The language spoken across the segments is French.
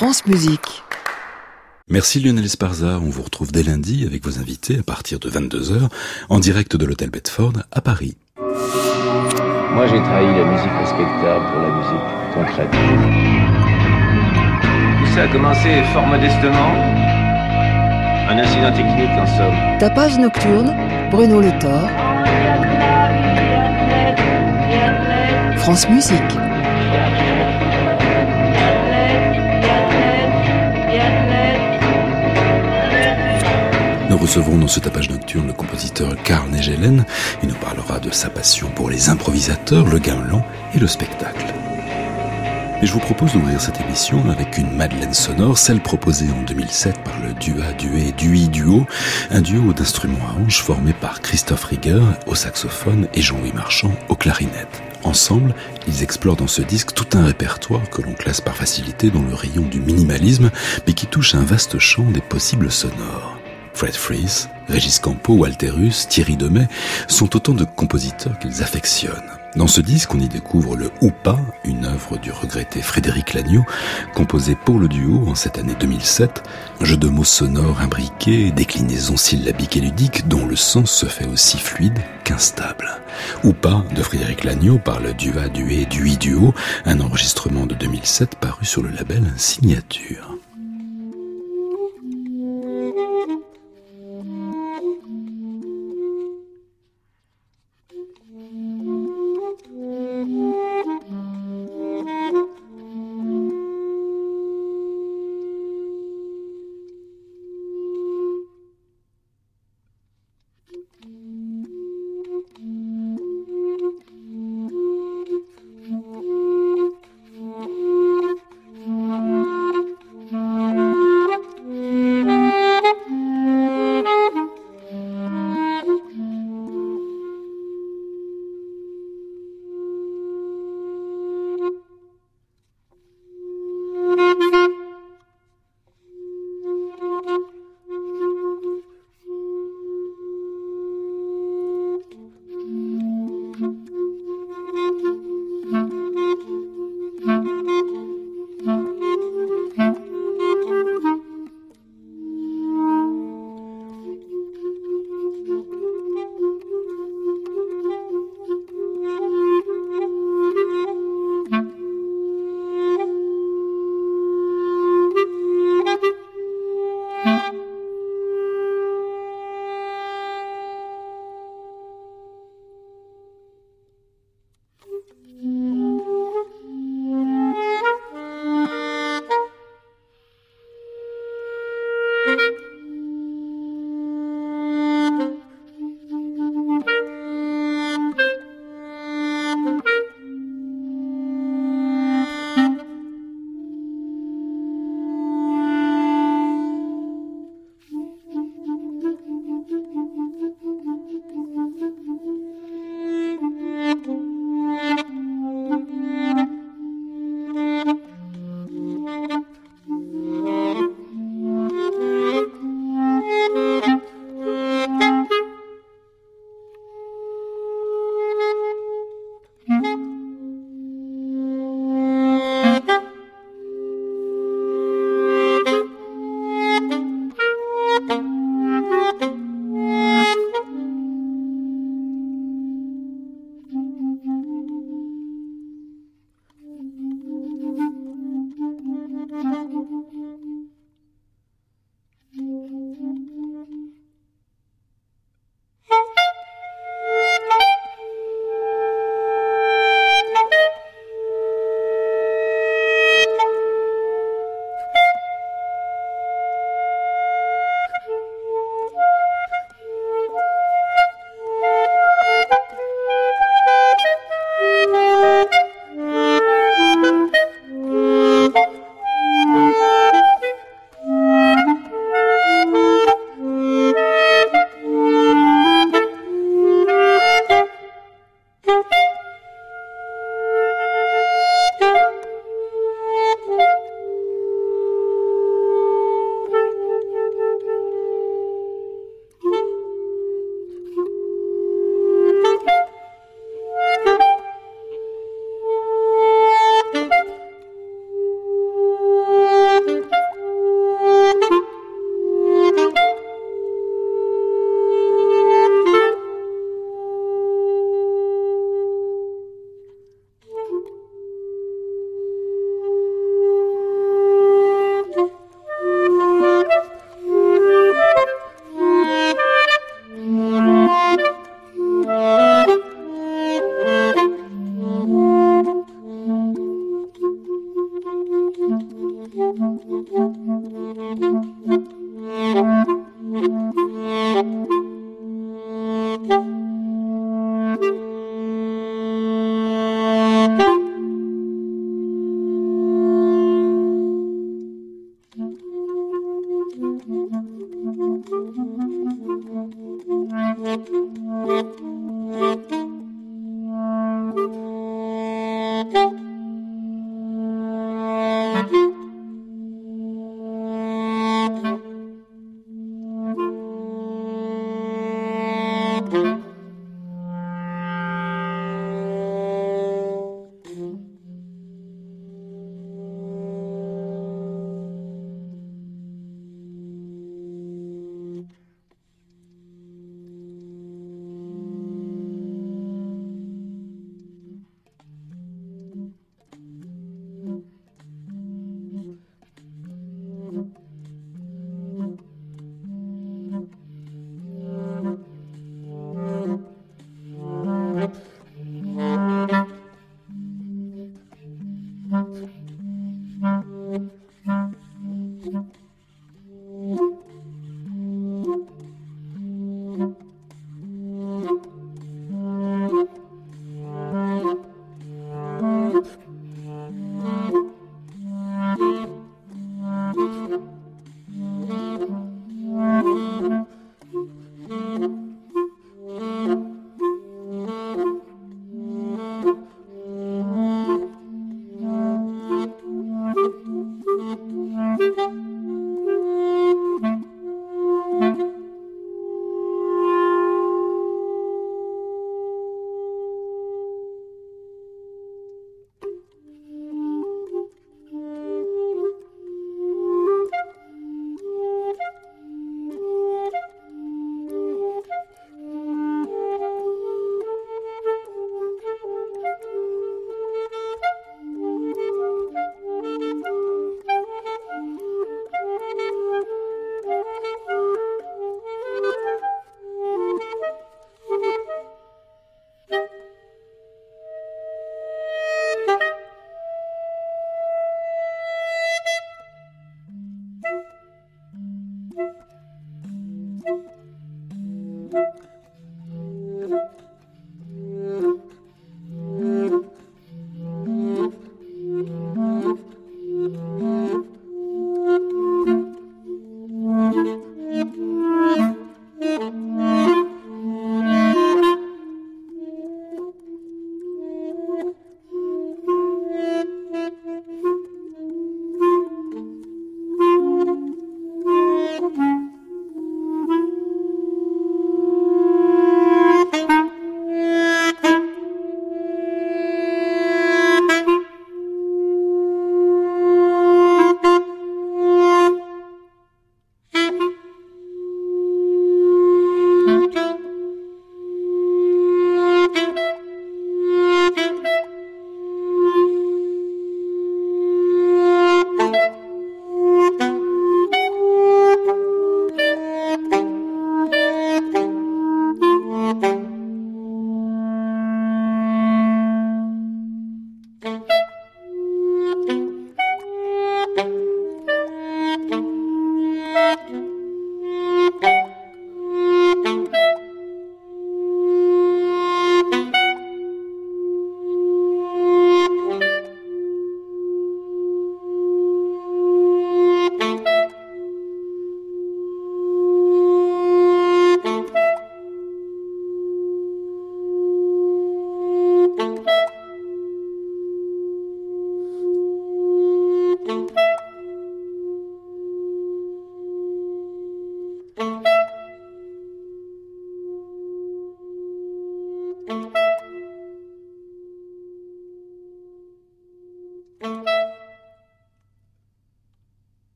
France Musique. Merci Lionel Esparza, on vous retrouve dès lundi avec vos invités à partir de 22h en direct de l'hôtel Bedford à Paris. Moi j'ai trahi la musique respectable pour la musique concrète. Tout ça a commencé fort modestement. Un incident technique en somme. Tapage nocturne, Bruno Le Thor. France Musique. Recevrons dans ce tapage nocturne le compositeur Carl Negelen. Il nous parlera de sa passion pour les improvisateurs, le gamelan et le spectacle. Et je vous propose d'ouvrir cette émission avec une Madeleine sonore, celle proposée en 2007 par le Dua Duet Dui Duo, un duo d'instruments à hanches formé par Christophe Rieger au saxophone et Jean-Louis Marchand au clarinette. Ensemble, ils explorent dans ce disque tout un répertoire que l'on classe par facilité dans le rayon du minimalisme, mais qui touche un vaste champ des possibles sonores. Fred Fries, Régis Campo, Walterus, Thierry Demet sont autant de compositeurs qu'ils affectionnent. Dans ce disque, on y découvre le Oupa, une œuvre du regretté Frédéric Lagneau, composé pour le duo en cette année 2007, jeu de mots sonores imbriqués, déclinaisons syllabiques et ludiques dont le sens se fait aussi fluide qu'instable. Oupa de Frédéric Lagneau par le Dua Duet Dui Duo, un enregistrement de 2007 paru sur le label Signature.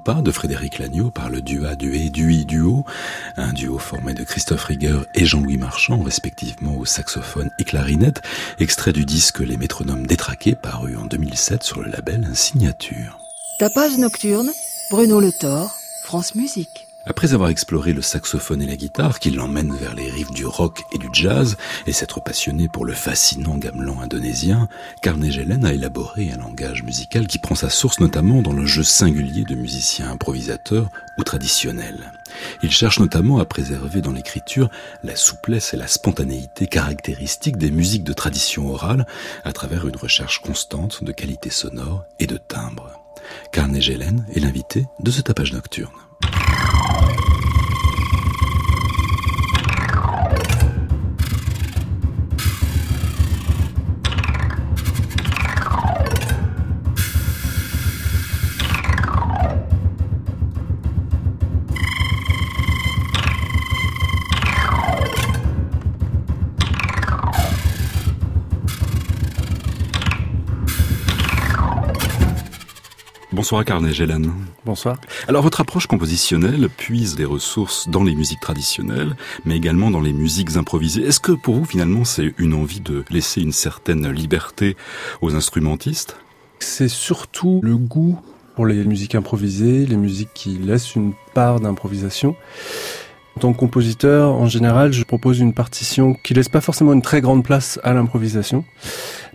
De Frédéric Lagneau par le duo du du duo, un duo formé de Christophe Rigueur et Jean-Louis Marchand, respectivement au saxophone et clarinette, extrait du disque Les métronomes détraqués paru en 2007 sur le label Signature. Tapage nocturne, Bruno Le Thor, France Musique. Après avoir exploré le saxophone et la guitare qui l'emmènent vers les rives du rock et du jazz et s'être passionné pour le fascinant gamelan indonésien, Carnegie a élaboré un langage musical qui prend sa source notamment dans le jeu singulier de musiciens improvisateurs ou traditionnels. Il cherche notamment à préserver dans l'écriture la souplesse et la spontanéité caractéristiques des musiques de tradition orale à travers une recherche constante de qualité sonore et de timbre. Carnegie est l'invité de ce tapage nocturne. Bonsoir Carnegie Hélène. Bonsoir. Alors votre approche compositionnelle puise des ressources dans les musiques traditionnelles, mais également dans les musiques improvisées. Est-ce que pour vous finalement c'est une envie de laisser une certaine liberté aux instrumentistes? C'est surtout le goût pour les musiques improvisées, les musiques qui laissent une part d'improvisation En tant que compositeur, en général, je propose une partition qui laisse pas forcément une très grande place à l'improvisation.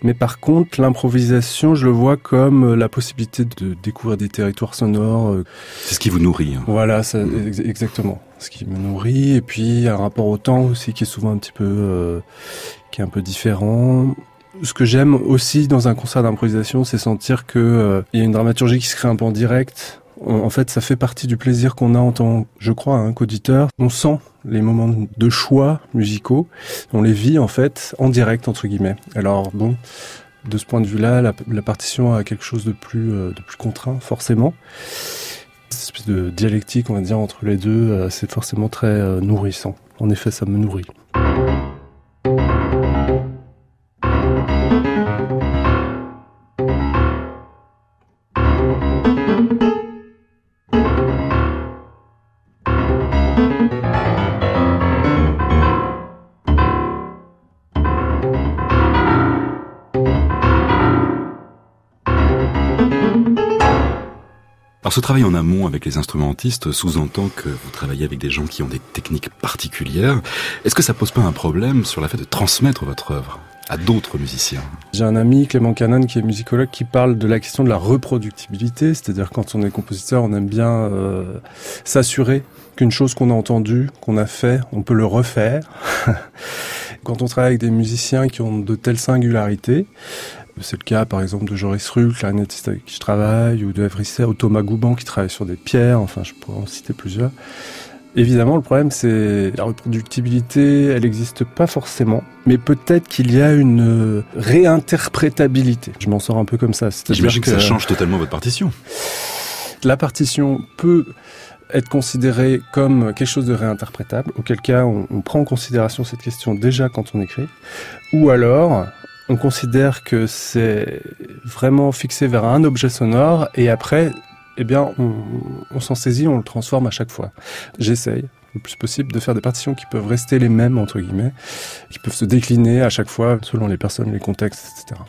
Mais par contre, l'improvisation, je le vois comme la possibilité de découvrir des territoires sonores. C'est ce qui vous nourrit. Hein. Voilà, ça, exactement. Ce qui me nourrit. Et puis, un rapport au temps aussi qui est souvent un petit peu, euh, qui est un peu différent. Ce que j'aime aussi dans un concert d'improvisation, c'est sentir que euh, il y a une dramaturgie qui se crée un peu en direct en fait, ça fait partie du plaisir qu'on a en tant, je crois, hein, qu'auditeur. On sent les moments de choix musicaux, on les vit en fait en direct entre guillemets. Alors bon, de ce point de vue-là, la, partition a quelque chose de plus, euh, de plus contraint, forcément. Cette espèce de dialectique, on va dire, entre les deux, euh, c'est forcément très euh, nourrissant. En effet, ça me nourrit. Alors ce travail en amont avec les instrumentistes sous-entend que vous travaillez avec des gens qui ont des techniques particulières. Est-ce que ça pose pas un problème sur la fait de transmettre votre œuvre à d'autres musiciens? J'ai un ami, Clément Canon, qui est musicologue, qui parle de la question de la reproductibilité, c'est-à-dire quand on est compositeur, on aime bien euh, s'assurer qu'une chose qu'on a entendue, qu'on a fait, on peut le refaire. quand on travaille avec des musiciens qui ont de telles singularités, c'est le cas, par exemple, de Joris Rull, clarinettiste avec qui je travaille, ou de Evrisser, ou Thomas Gouban, qui travaille sur des pierres, enfin, je pourrais en citer plusieurs. Évidemment, le problème, c'est la reproductibilité, elle n'existe pas forcément, mais peut-être qu'il y a une réinterprétabilité. Je m'en sors un peu comme ça. J'imagine que, que ça change totalement votre partition. La partition peut être considérée comme quelque chose de réinterprétable, auquel cas on, on, prend en considération cette question déjà quand on écrit, ou alors on considère que c'est vraiment fixé vers un objet sonore et après, eh bien, on, s'en saisit, on le transforme à chaque fois. J'essaye le plus possible de faire des partitions qui peuvent rester les mêmes, entre guillemets, qui peuvent se décliner à chaque fois selon les personnes, les contextes, etc.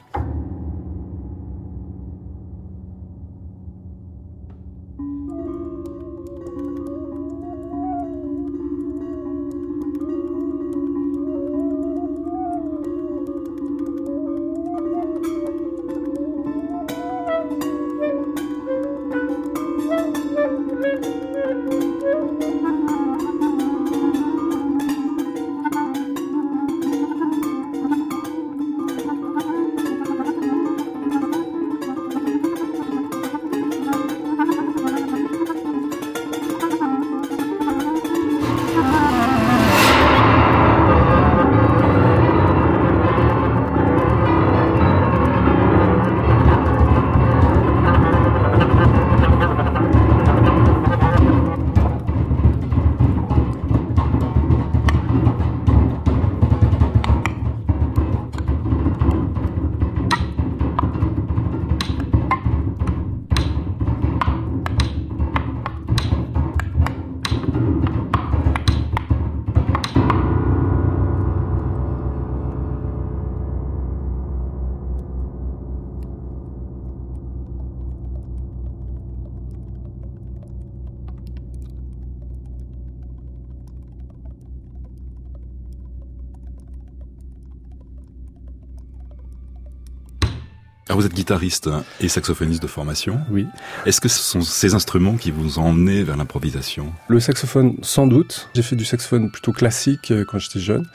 Alors vous êtes guitariste et saxophoniste de formation. Oui. Est-ce que ce sont ces instruments qui vous ont emmené vers l'improvisation? Le saxophone, sans doute. J'ai fait du saxophone plutôt classique euh, quand j'étais jeune.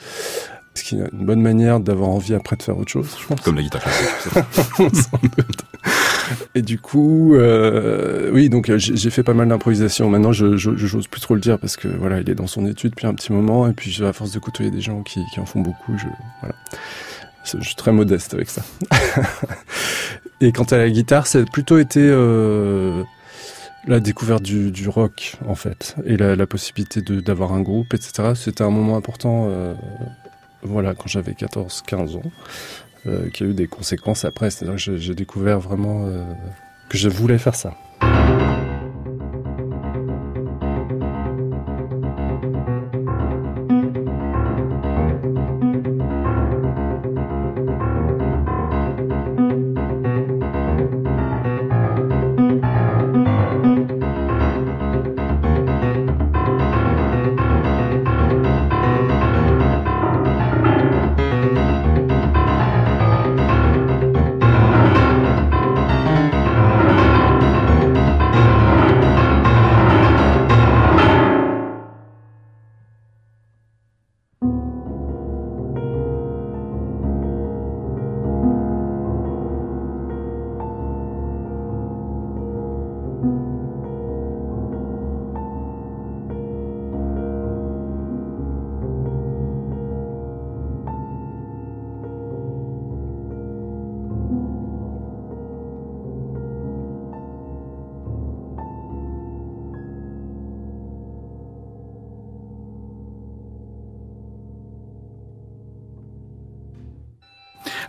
Ce qui est une bonne manière d'avoir envie après de faire autre chose, je pense. Comme la guitare classique. Et du coup, euh, oui, donc euh, j'ai fait pas mal d'improvisation. Maintenant, je j'ose plus trop le dire parce que voilà, il est dans son étude depuis un petit moment, et puis à force de côtoyer des gens qui, qui en font beaucoup, je voilà. Je suis très modeste avec ça. et quant à la guitare, a plutôt été euh, la découverte du, rock, en fait, et la, la possibilité d'avoir un groupe, etc. C'était un moment important, euh, voilà, quand j'avais 14-15 ans, euh, qui a eu des conséquences après. C'est-à-dire que j'ai découvert vraiment que je voulais faire ça.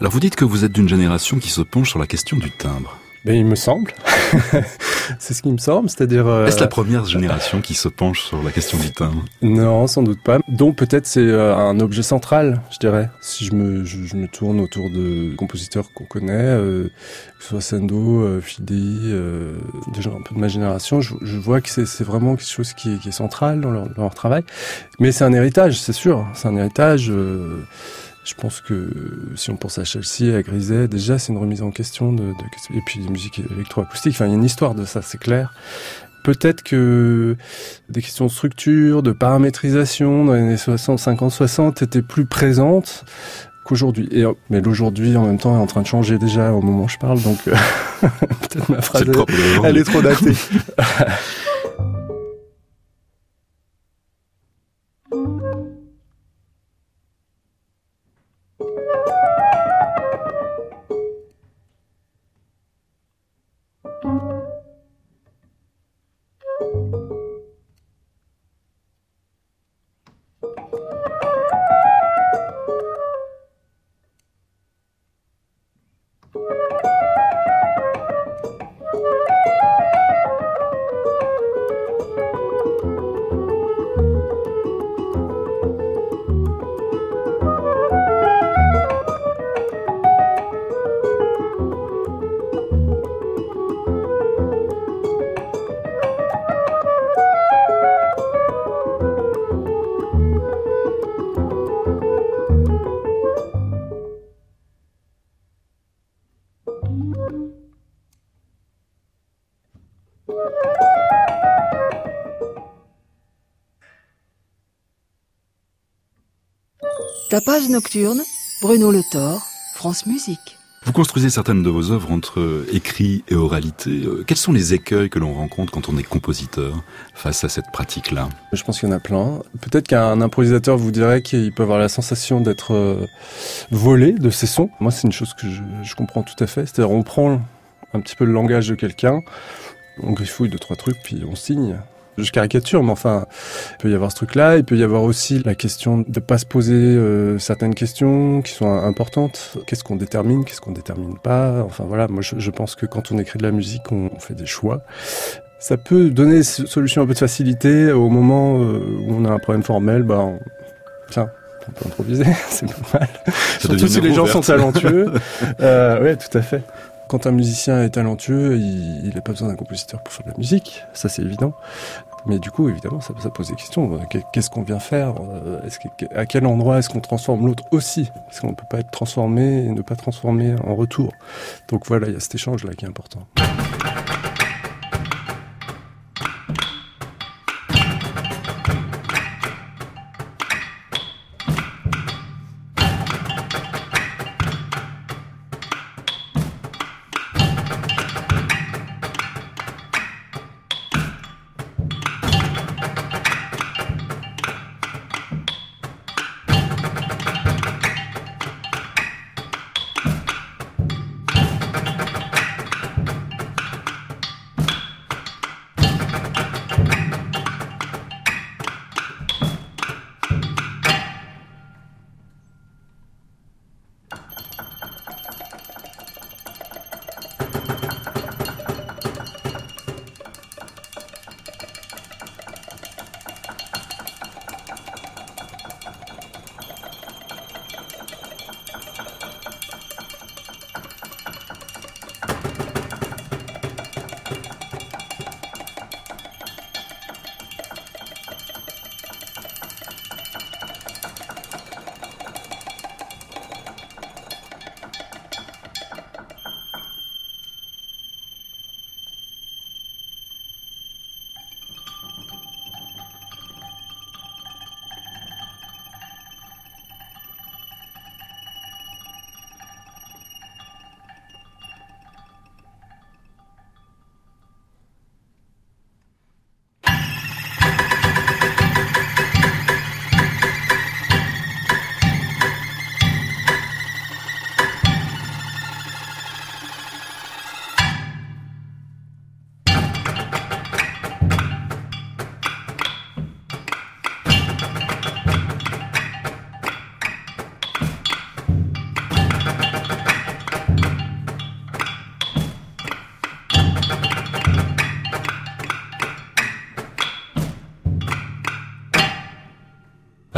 Alors vous dites que vous êtes d'une génération qui se penche sur la question du timbre. Mais il me semble. c'est ce qui me semble, c'est-à-dire. Euh... Est-ce la première génération qui se penche sur la question du timbre? Non, sans doute pas. Donc peut-être c'est euh, un objet central, je dirais. Si je me, je, me tourne autour de compositeurs qu'on connaît, euh, que ce soit Sendo, euh, Fidei, des gens un peu de ma génération, je, je vois que c'est vraiment quelque chose qui est, qui est central dans leur, dans leur, travail. Mais c'est un héritage, c'est sûr. C'est un héritage. Euh, je pense que si on pense à Chelsea, à Griset, déjà c'est une remise en question de, de et puis des musiques électroacoustiques. Enfin, il y a une histoire de ça, c'est clair. Peut-être que des questions de structure, de paramétrisation dans les années 60, 50, 60 étaient plus présentes qu'aujourd'hui. Et mais l'aujourd'hui en même temps est en train de changer déjà au moment où je parle, donc euh, peut-être ma phrase elle, elle est trop datée. Tapage nocturne, Bruno Le Thor, France Musique. Vous construisez certaines de vos œuvres entre écrit et oralité. Quels sont les écueils que l'on rencontre quand on est compositeur face à cette pratique-là? Je pense qu'il y en a plein. Peut-être qu'un improvisateur vous dirait qu'il peut avoir la sensation d'être volé de ses sons. Moi, c'est une chose que je, je comprends tout à fait. C'est-à-dire, on prend un petit peu le langage de quelqu'un, on griffouille deux, trois trucs, puis on signe. Je caricature, mais enfin, il peut y avoir ce truc-là. Il peut y avoir aussi la question de pas se poser euh, certaines questions qui sont importantes. Qu'est-ce qu'on détermine, qu'est-ce qu'on détermine pas? Enfin voilà, moi je, je, pense que quand on écrit de la musique, on, on fait des choix. Ça peut donner une solution un peu de facilité au moment euh, où on a un problème formel. Bah, on... tiens, on peut improviser, c'est pas mal. Ça Surtout si les gens sont talentueux. euh, ouais, tout à fait quand un musicien est talentueux, il n'a pas besoin d'un compositeur pour faire de la musique, ça c'est évident. Mais du coup, évidemment, ça, pose des questions. Qu'est-ce qu'on vient faire? Que, À quel endroit est-ce qu'on transforme l'autre aussi? Parce qu'on ne peut pas être transformé et ne pas transformer en retour. Donc voilà, il y a cet échange-là qui est important.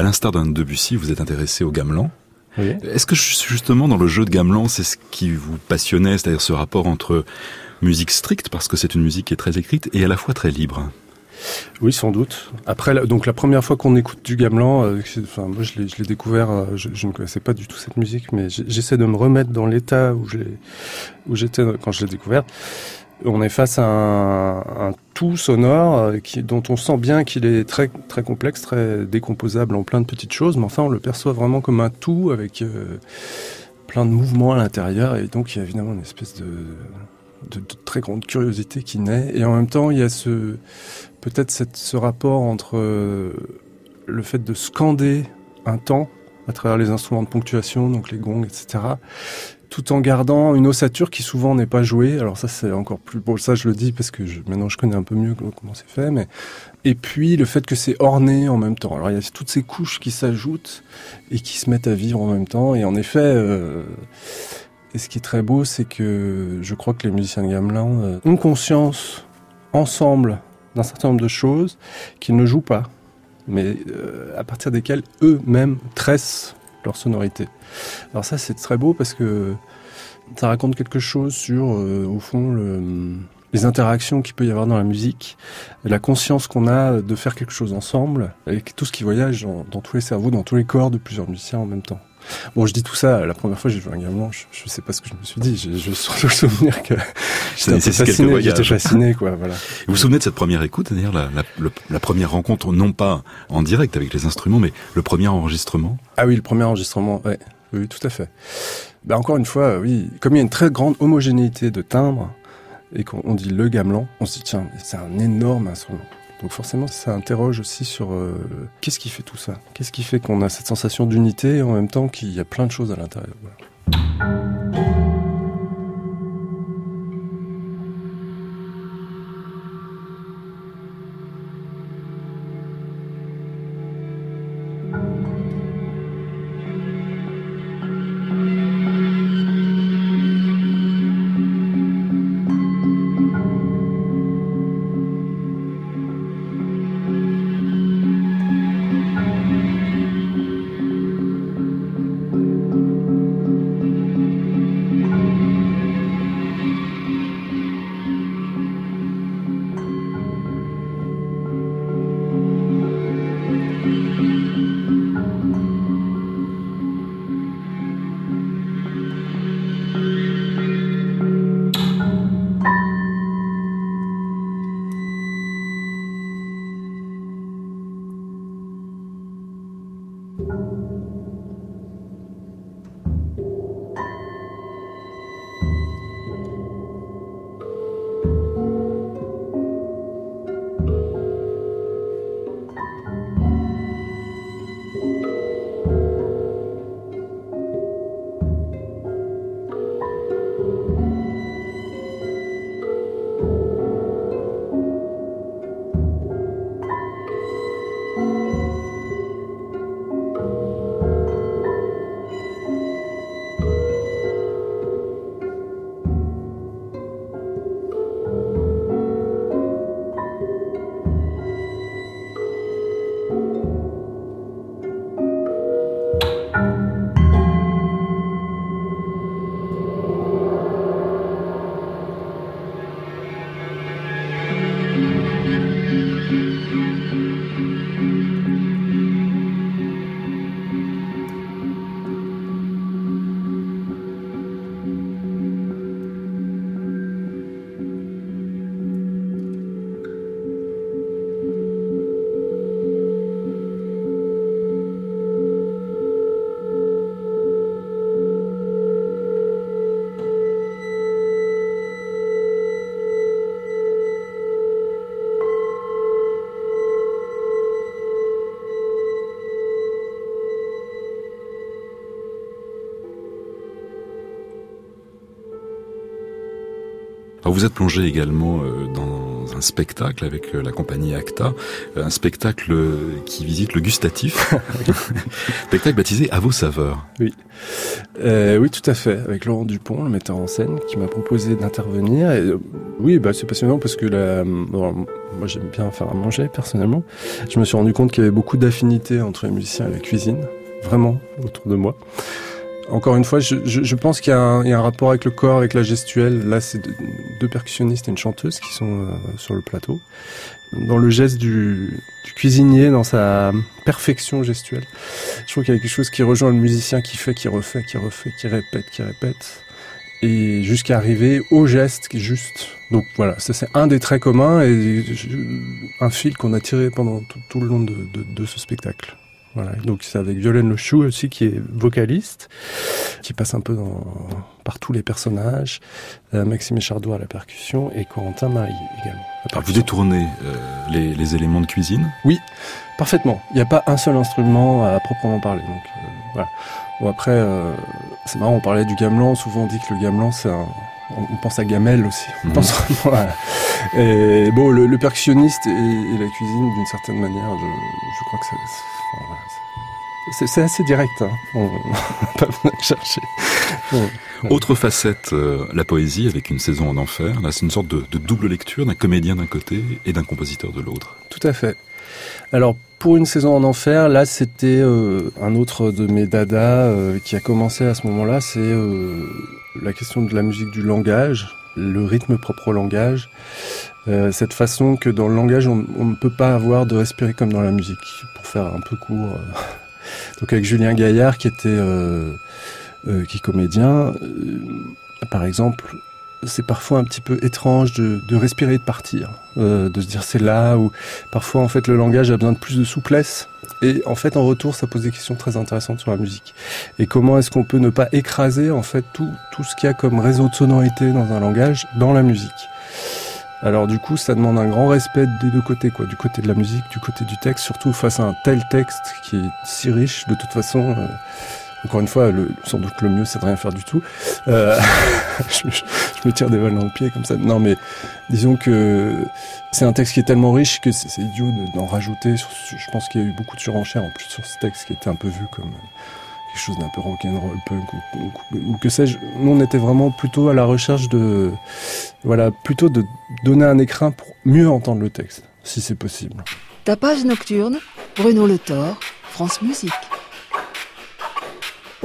L'instar d'un Debussy, vous êtes intéressé au gamelan. Oui. Est-ce que justement dans le jeu de gamelan, c'est ce qui vous passionnait, c'est-à-dire ce rapport entre musique stricte, parce que c'est une musique qui est très écrite, et à la fois très libre? Oui, sans doute. Après, donc la première fois qu'on écoute du gamelan, euh, enfin, moi je l'ai découvert, euh, je, je, ne connaissais pas du tout cette musique, mais j'essaie de me remettre dans l'état où j'étais quand je l'ai découvert. On est face à un, tout sonore euh, dont on sent bien qu'il est très complexe, très décomposable en plein de petites choses, mais enfin on le perçoit vraiment comme un tout avec euh, plein de mouvements à l'intérieur, et donc il y a évidemment une espèce de, très grande curiosité qui naît. Et en même temps, il y a ce peut-être ce rapport entre euh, le fait de scander un temps à travers les instruments de ponctuation, donc les gongs, etc., tout en gardant une ossature qui souvent n'est pas jouée. Alors ça, c'est encore plus beau. Ça, je le dis parce que maintenant je connais un peu mieux comment c'est fait. Mais et puis le fait que c'est orné en même temps. Alors il y a toutes ces couches qui s'ajoutent et qui se mettent à vivre en même temps. Et en effet. Euh, et ce qui est très beau, c'est que je crois que les musiciens de gamelan euh, ont conscience ensemble d'un certain nombre de choses qu'ils ne jouent pas, mais euh, à partir desquelles eux-mêmes tressent leur sonorité. Alors ça, c'est très beau parce que ça raconte quelque chose sur, euh, au fond, le, les interactions qu'il peut y avoir dans la musique, la conscience qu'on a de faire quelque chose ensemble, et tout ce qui voyage dans tous les cerveaux, dans tous les corps de plusieurs musiciens en même temps. Bon, je dis tout ça, la première fois j'ai joué un gamelan, je, je sais pas ce que je me suis dit, je, je surtout le souvenir que j'étais fasciné, j'étais fasciné, quoi, voilà. Vous vous souvenez de cette première écoute, c'est-à-dire la, la, la, première rencontre, non pas en direct avec les instruments, mais le premier enregistrement? Ah oui, le premier enregistrement, ouais, oui, tout à fait. Ben, encore une fois, oui, comme il y a une très grande homogénéité de timbres, et qu'on dit le gamelan, on se dit tiens, c'est un énorme instrument. Donc forcément, ça interroge aussi sur euh, qu'est-ce qui fait tout ça? Qu'est-ce qui fait qu'on a cette sensation d'unité et en même temps qu'il y a plein de choses à l'intérieur. Vous êtes plongé également euh, dans un spectacle avec la compagnie Acta, un spectacle qui visite le gustatif, spectacle baptisé À vos saveurs. Oui, euh, oui, tout à fait, avec Laurent Dupont, le metteur en scène, qui m'a proposé d'intervenir. Oui, bah, c'est passionnant parce que la, moi j'aime bien faire à manger personnellement. Je me suis rendu compte qu'il y avait beaucoup d'affinités entre les musiciens et la cuisine, vraiment autour de moi. Encore une fois, je, je, pense qu'il y, y, a un rapport avec le corps, avec la gestuelle. Là, c'est deux, percussionnistes et une chanteuse qui sont euh, sur le plateau. Dans le geste du, du, cuisinier, dans sa perfection gestuelle, je trouve qu'il y a quelque chose qui rejoint le musicien qui fait, qui refait, qui refait, qui répète, qui répète, et jusqu'à arriver au geste qui est juste. Donc voilà, ça c'est un des traits communs et un fil qu'on a tiré pendant tout, tout le long de, de, de ce spectacle. Voilà. Donc c'est avec Violaine Le Chou aussi qui est vocaliste, qui passe un peu dans, par tous les personnages, euh, Maxime Chardot à la percussion et Corentin Marie également. Alors vous détournez euh, les, les, éléments de cuisine? Oui, parfaitement. Il n'y a pas un seul instrument à proprement parler. Donc euh, voilà. Bon après, euh, c'est marrant, on parlait du gamelan. Souvent on dit que le gamelan c'est un on pense à Gamel aussi. On mmh. pense, voilà. Et bon, le, le percussionniste et, et, la cuisine, d'une certaine manière, je, je crois que c'est c'est assez direct, hein. on pas besoin de chercher. Autre facette, euh, la poésie avec une saison en enfer. Là, c'est une sorte de, de double lecture d'un comédien d'un côté et d'un compositeur de l'autre. Tout à fait. Alors, pour une saison en enfer, là, c'était euh, un autre de mes dadas euh, qui a commencé à ce moment-là. C'est euh, la question de la musique du langage, le rythme propre au langage. Euh, cette façon que dans le langage, on, ne peut pas avoir de respirer comme dans la musique, pour faire un peu court. Euh. Donc avec Julien Gaillard, qui était euh, euh qui est comédien, par exemple, c'est parfois un petit peu étrange de, respirer et de partir, euh, de se dire c'est là, ou parfois en fait le langage a besoin de plus de souplesse. Et en fait, en retour, ça pose des questions très intéressantes sur la musique. Et comment est-ce qu'on peut ne pas écraser en fait tout, tout ce qu'il y a comme réseau de sonorité dans un langage dans la musique? Alors du coup, ça demande un grand respect des deux côtés, quoi, du côté de la musique, du côté du texte, surtout face à un tel texte qui est si riche. De toute façon, euh, encore une fois, sans doute le mieux, c'est de rien faire du tout. Euh, je, me tire des balles dans le pied comme ça. Non, mais disons que c'est un texte qui est tellement riche que c'est idiot d'en rajouter. Je pense qu'il y a eu beaucoup de surenchères en plus sur ce texte qui était un peu vu comme quelque chose d'un peu rock'n'roll punk ou, ou, ou, que sais-je. Nous, on était vraiment plutôt à la recherche de, voilà, plutôt de donner un écrin pour mieux entendre le texte, si c'est possible. Tapage nocturne, Bruno Le Thor, France Musique.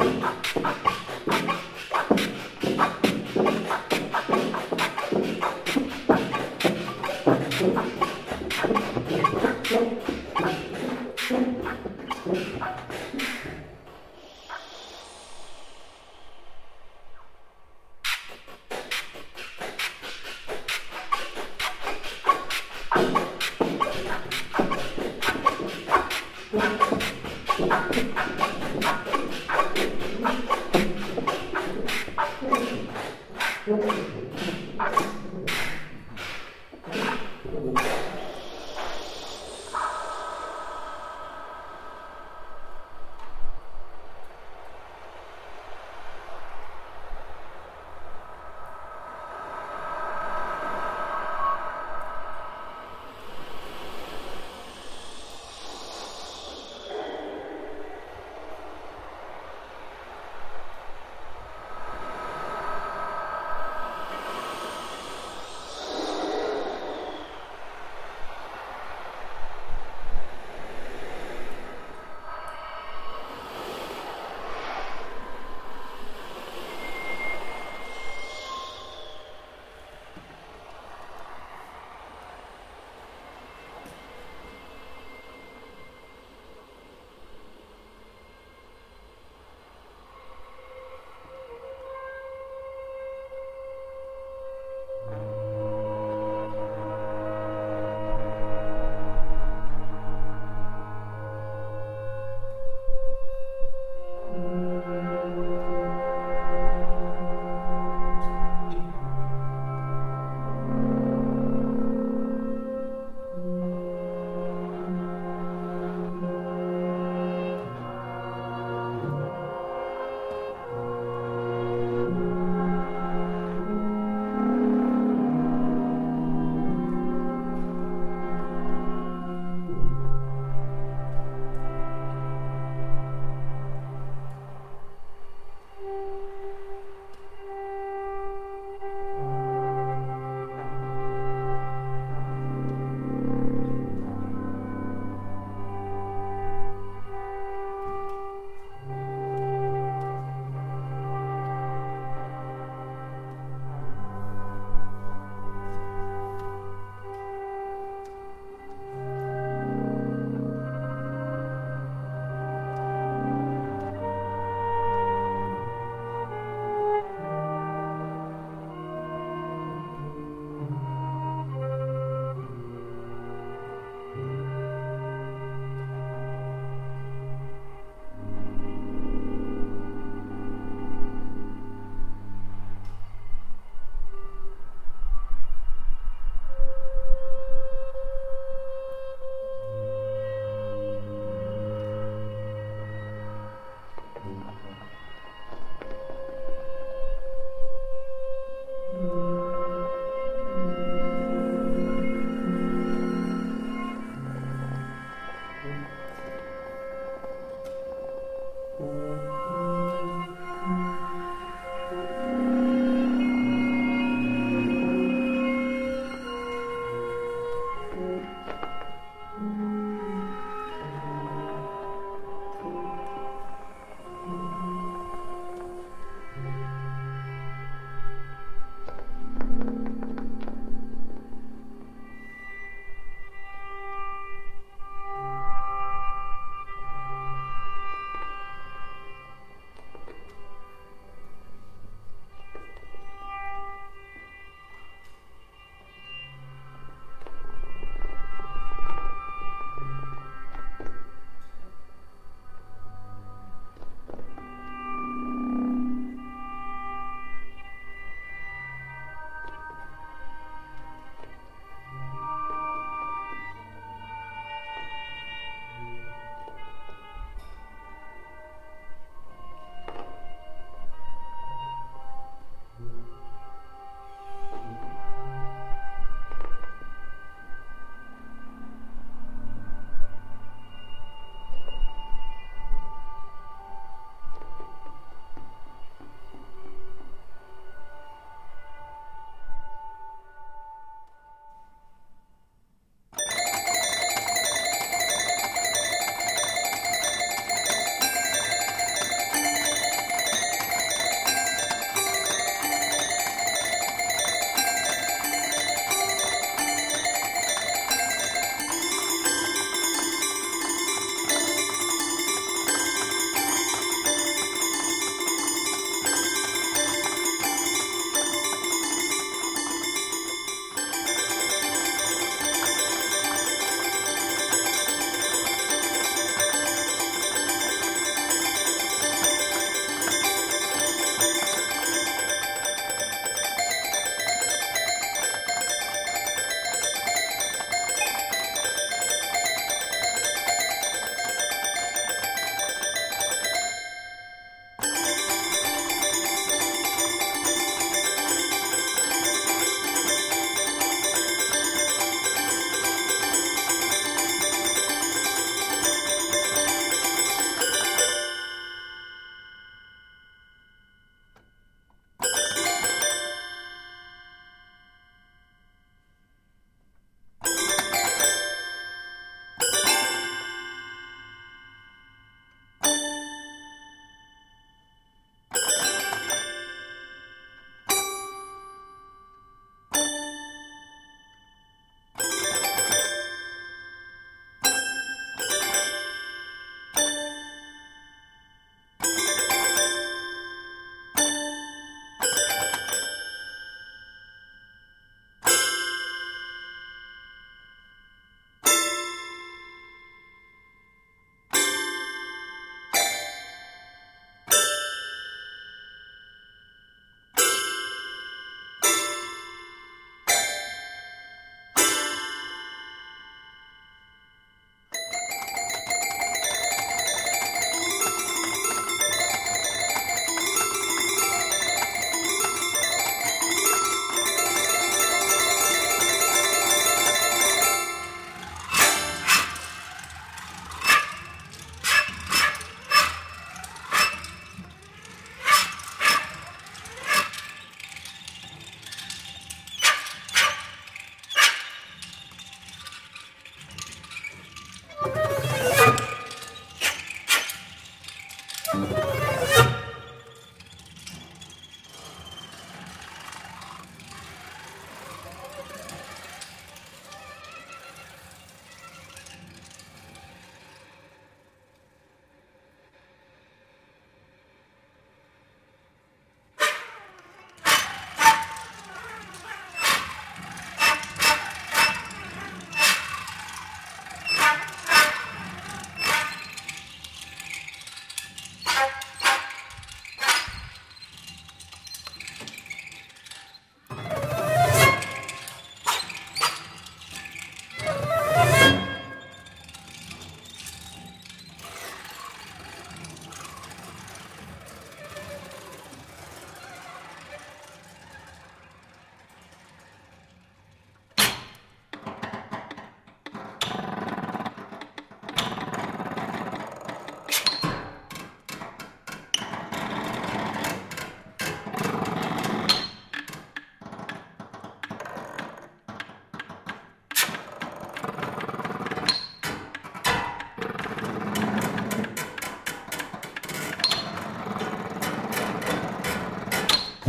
Thank you.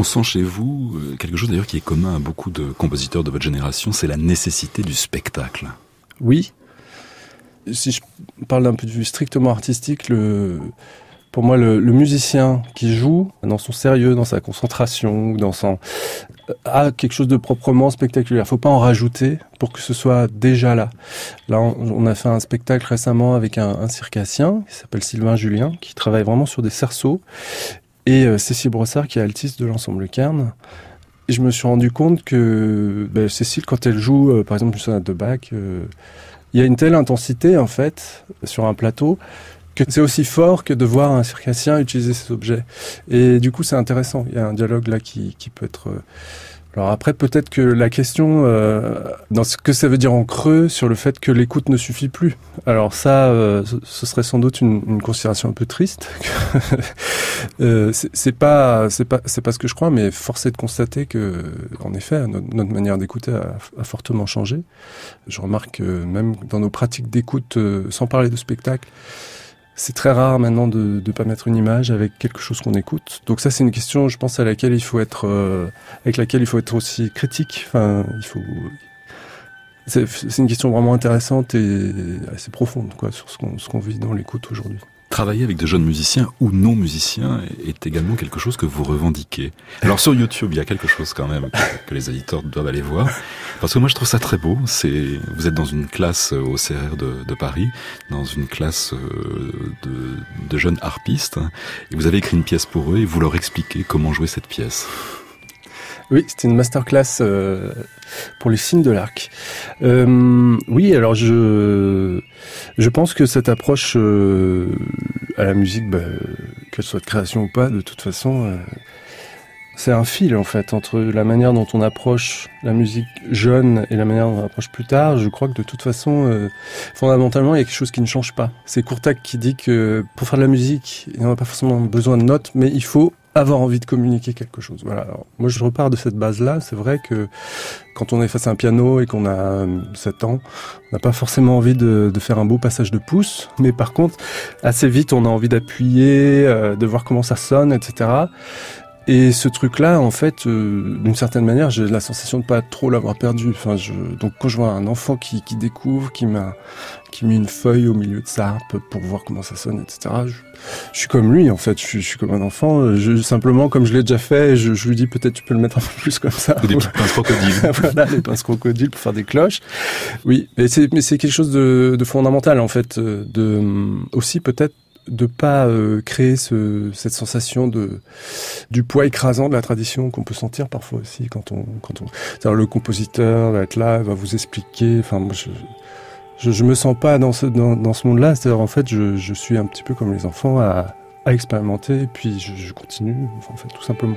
On sent chez vous euh, quelque chose d'ailleurs qui est commun à beaucoup de compositeurs de votre génération, c'est la nécessité du spectacle. Oui. Si je parle d'un point de vue strictement artistique, le, pour moi, le, musicien qui joue dans son sérieux, dans sa concentration, dans son a quelque chose de proprement spectaculaire. Faut pas en rajouter pour que ce soit déjà là. Là, on, a fait un spectacle récemment avec un, circassien qui s'appelle Sylvain Julien, qui travaille vraiment sur des cerceaux, et euh, Cécile Brossard qui est altiste de l'ensemble Cairn. Et je me suis rendu compte que ben, Cécile, quand elle joue, euh, par exemple, une sonate de Bach, euh, il y a une telle intensité en fait sur un plateau que c'est aussi fort que de voir un circassien utiliser ces objets. Et du coup, c'est intéressant. Il y a un dialogue là qui, qui peut être... Alors après, peut-être que la question, euh, dans ce que ça veut dire en creux, sur le fait que l'écoute ne suffit plus. Alors ça, euh, ce serait sans doute une, une considération un peu triste. euh, c'est pas, c'est pas, c'est pas ce que je crois, mais force est de constater que, en effet, notre, notre manière d'écouter a, a, fortement changé. Je remarque que même dans nos pratiques d'écoute, euh, sans parler de spectacle, c'est très rare maintenant de ne pas mettre une image avec quelque chose qu'on écoute. Donc ça, c'est une question, je pense, à laquelle il faut être, euh, avec laquelle il faut être aussi critique. Enfin, il faut. C'est une question vraiment intéressante et assez profonde, quoi, sur ce qu'on vit dans l'écoute aujourd'hui. Travailler avec de jeunes musiciens ou non musiciens est également quelque chose que vous revendiquez. Alors sur YouTube, il y a quelque chose quand même que les éditeurs doivent aller voir, parce que moi je trouve ça très beau. C'est vous êtes dans une classe au CRR de, Paris, dans une classe euh, de, de jeunes harpistes, et vous avez écrit une pièce pour eux et vous leur expliquez comment jouer cette pièce. Oui, c'était une masterclass euh, pour les signes de l'arc. Euh, oui, alors je je pense que cette approche euh, à la musique, bah, qu'elle soit de création ou pas, de toute façon, euh, c'est un fil en fait entre la manière dont on approche la musique jeune et la manière dont on approche plus tard. Je crois que de toute façon, euh, fondamentalement, il y a quelque chose qui ne change pas. C'est Courtac qui dit que pour faire de la musique, il n'y a pas forcément besoin de notes, mais il faut avoir envie de communiquer quelque chose. Voilà. Alors, moi, je repars de cette base-là. C'est vrai que quand on est face à un piano et qu'on a 7 ans, on n'a pas forcément envie de, de, faire un beau passage de pouce. Mais par contre, assez vite, on a envie d'appuyer, euh, de voir comment ça sonne, etc. Et ce truc-là, en fait, euh, d'une certaine manière, j'ai la sensation de pas trop l'avoir perdu. Enfin, je, donc quand je vois un enfant qui, qui découvre, qui m'a, qui met une feuille au milieu de sa harpe pour voir comment ça sonne, etc. Je, je suis comme lui, en fait. Je, je suis comme un enfant. Je, simplement, comme je l'ai déjà fait, je, je lui dis peut-être tu peux le mettre un peu plus comme ça. Des petites pinces crocodiles. voilà, des pinces crocodiles pour faire des cloches. Oui, mais c'est, mais c'est quelque chose de, de fondamental, en fait, de aussi peut-être de pas euh, créer ce, cette sensation de du poids écrasant de la tradition qu'on peut sentir parfois aussi quand on quand on le compositeur va être là va vous expliquer enfin moi je je, je me sens pas dans ce dans, dans ce monde-là c'est-à-dire en fait je, je suis un petit peu comme les enfants à, à expérimenter et puis je, je continue enfin, en fait tout simplement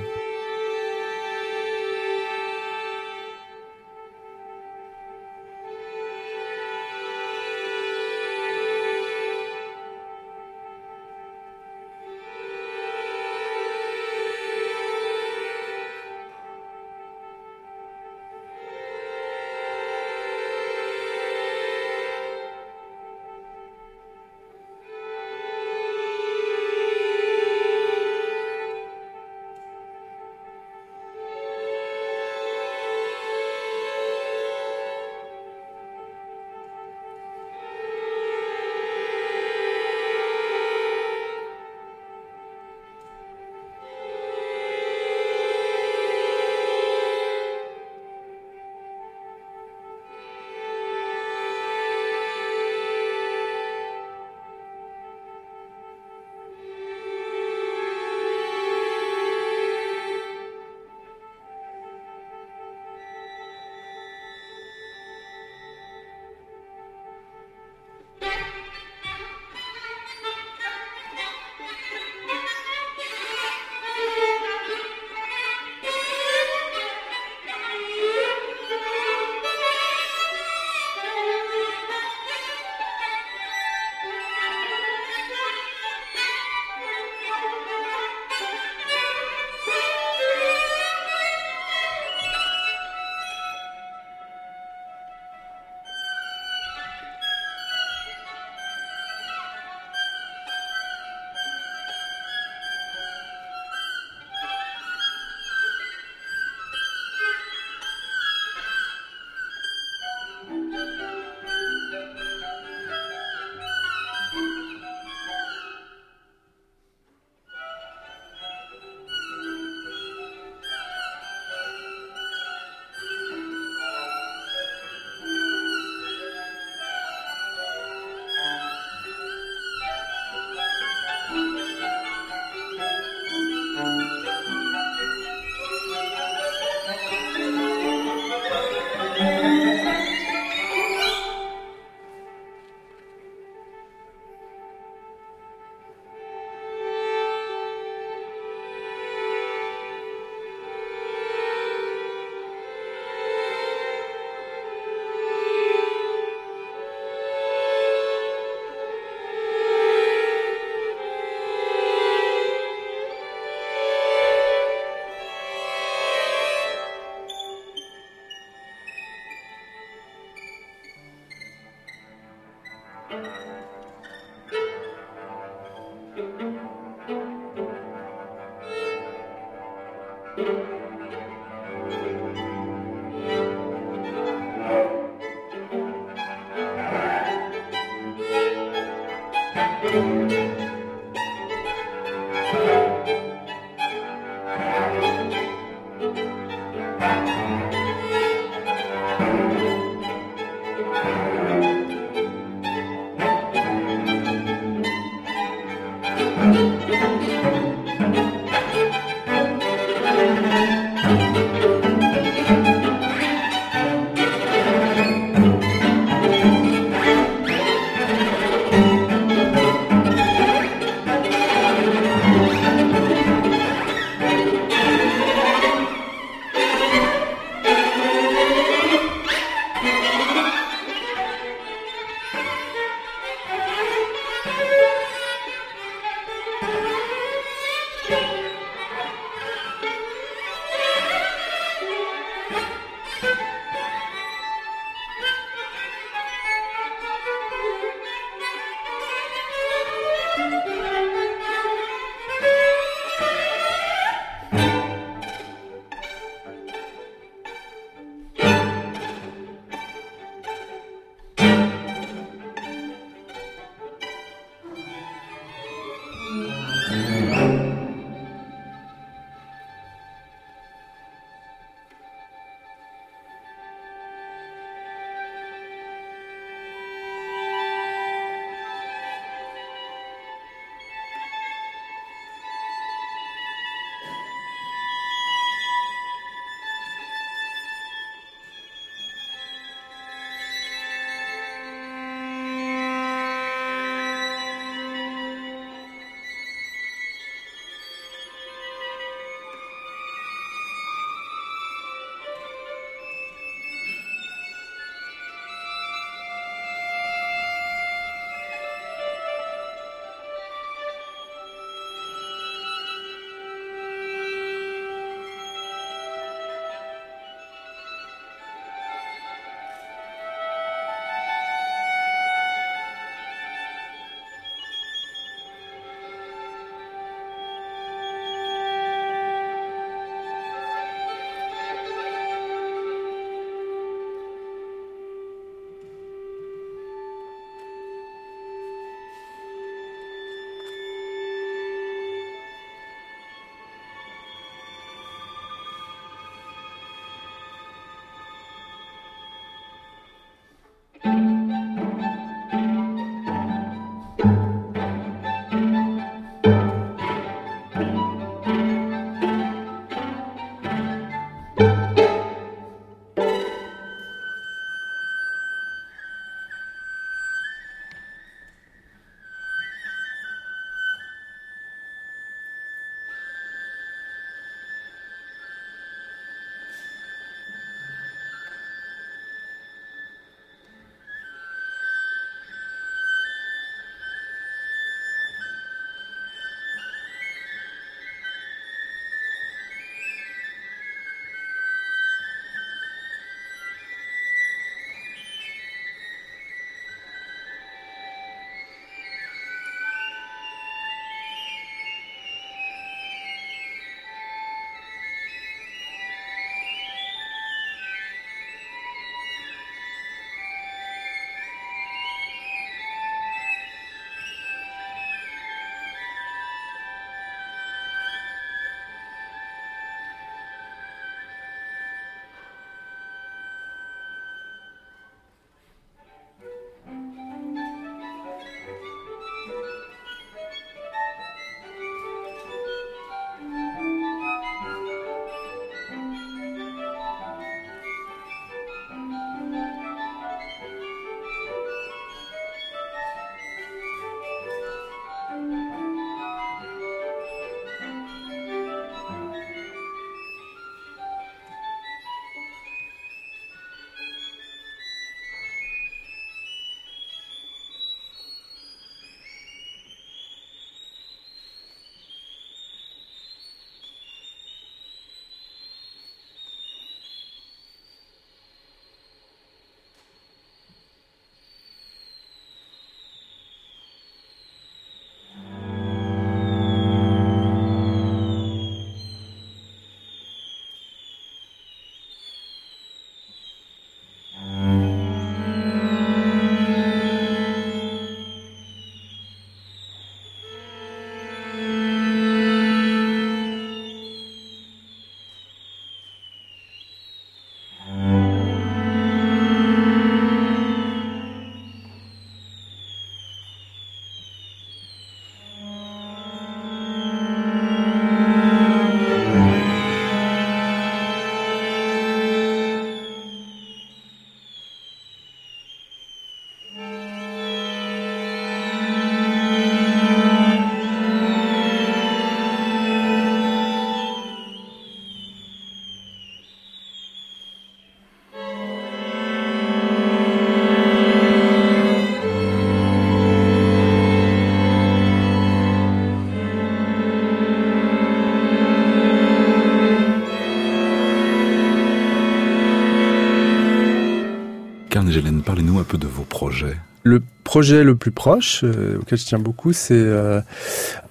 De vos projets. Le projet le plus proche, euh, auquel je tiens beaucoup, c'est euh,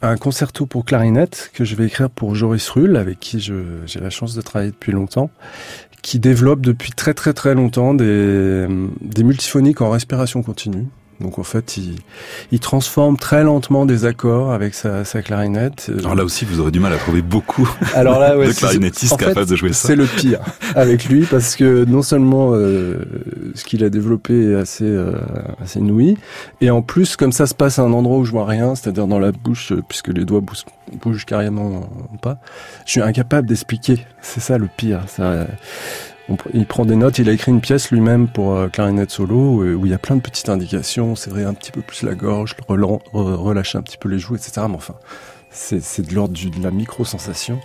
un concerto pour clarinette que je vais écrire pour Joris Rull, avec qui j'ai la chance de travailler depuis longtemps, qui développe depuis très très très longtemps des, des multiphoniques en respiration continue. Donc en fait, il, il, transforme très lentement des accords avec sa, sa, clarinette. Alors là aussi, vous aurez du mal à trouver beaucoup Alors là, ouais, de clarinettistes capables de jouer ça. C'est le pire avec lui parce que non seulement euh, ce qu'il a développé est assez euh, assez inouï, et en plus comme ça se passe à un endroit où je vois rien, c'est-à-dire dans la bouche, euh, puisque les doigts bougent, bougent carrément pas, je suis incapable d'expliquer. C'est ça le pire. Ça, il prend des notes, il a écrit une pièce lui-même pour euh, clarinette solo euh, où il y a plein de petites indications, vrai un petit peu plus la gorge, relâcher un petit peu les joues, etc. Mais enfin, c'est de l'ordre de la micro-sensation.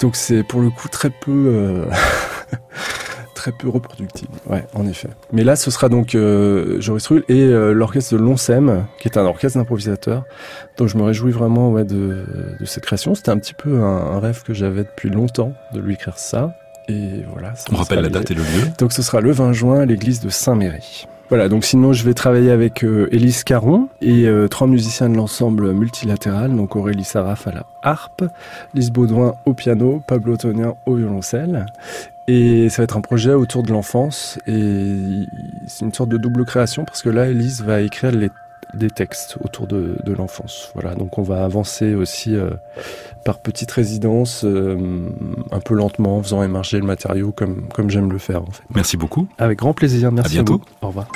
Donc c'est pour le coup très peu... Euh, très peu reproductible. Ouais, en effet. Mais là, ce sera donc euh, Joris Rull et l'orchestre de Lonsem, qui est un orchestre d'improvisateurs. Donc je me réjouis vraiment ouais, de, de cette création. C'était un petit peu un rêve que j'avais depuis longtemps de lui écrire ça. Et voilà. On rappelle la date et le lieu. Donc ce sera le 20 juin à l'église de Saint-Méry. Voilà, donc sinon je vais travailler avec euh, Élise Caron et euh, trois musiciens de l'ensemble multilatéral, donc Aurélie Saraf à la harpe, Lise Baudouin au piano, Pablo Tonien au violoncelle. Et ça va être un projet autour de l'enfance et c'est une sorte de double création parce que là Élise va écrire les des textes autour de, de l'enfance. Voilà, donc on va avancer aussi euh, par petites résidences, euh, un peu lentement, en faisant émerger le matériau comme, comme j'aime le faire. En fait. Merci beaucoup. Avec grand plaisir. Merci. À bientôt. Vous. Au revoir.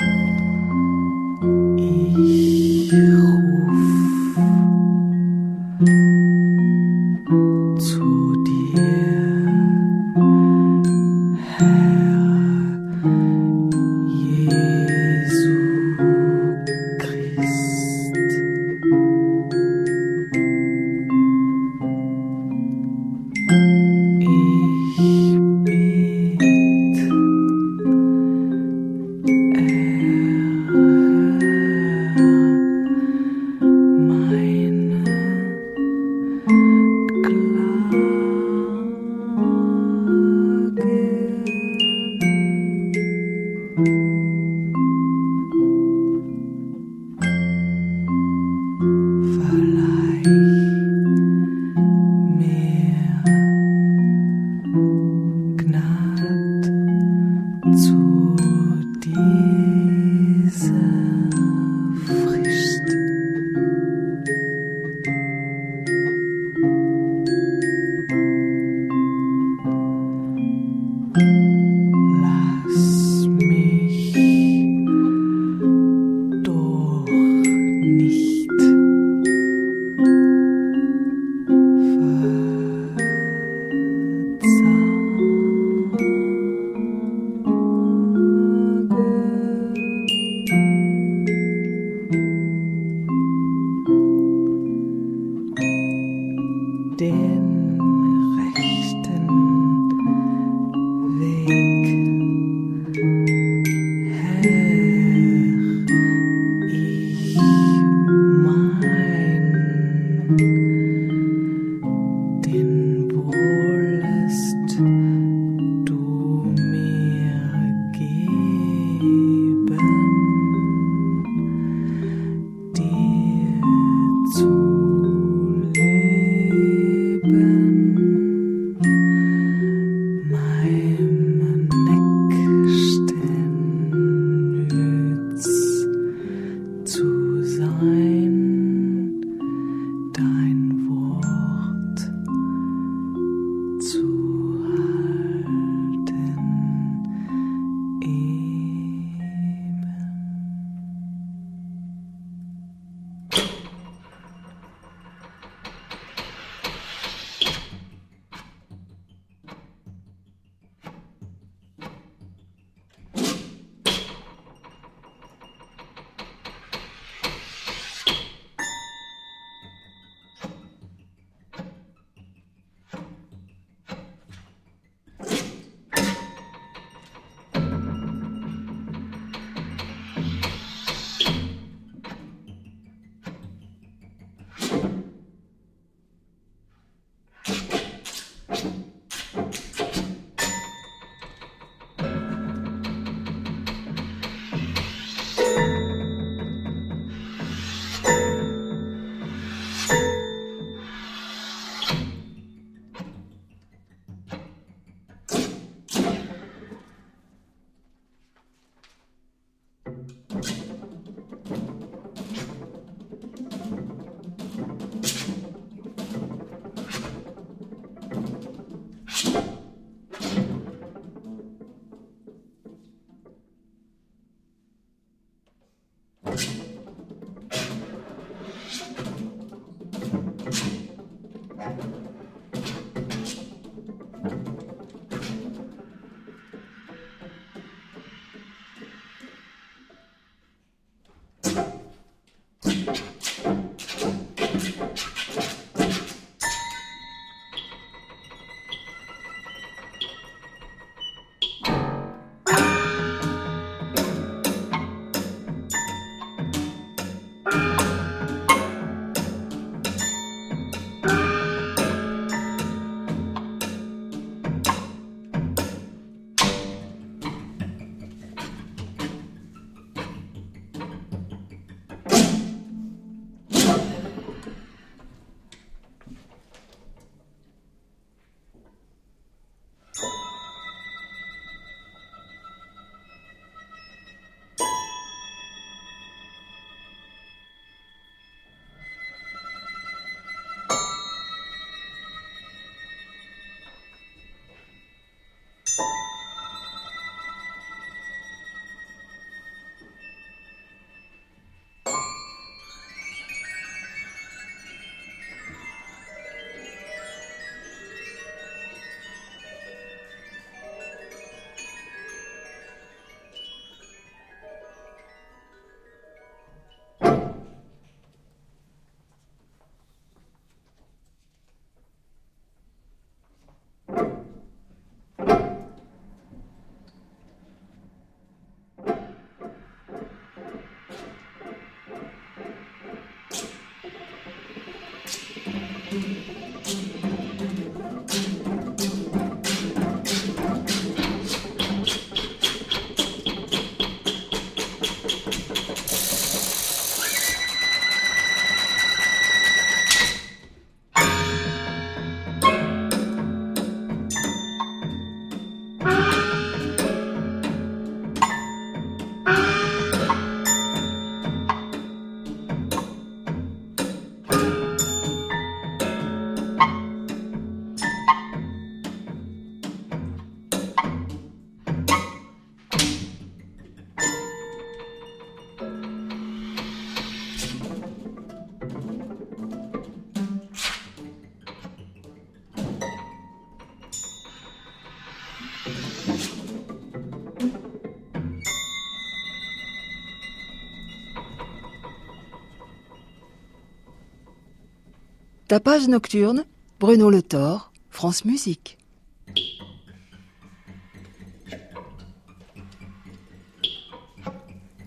Tapage nocturne, Bruno Le Thor, France Musique.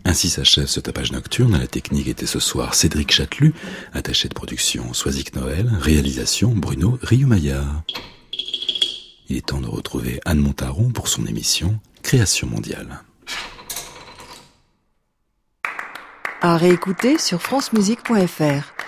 Ainsi s'achève ce tapage nocturne. À la technique était ce soir Cédric Chatelu, attaché de production Soisic Noël, réalisation Bruno Riumaya. Il est temps de retrouver Anne Montaron pour son émission Création mondiale. À réécouter sur francemusique.fr.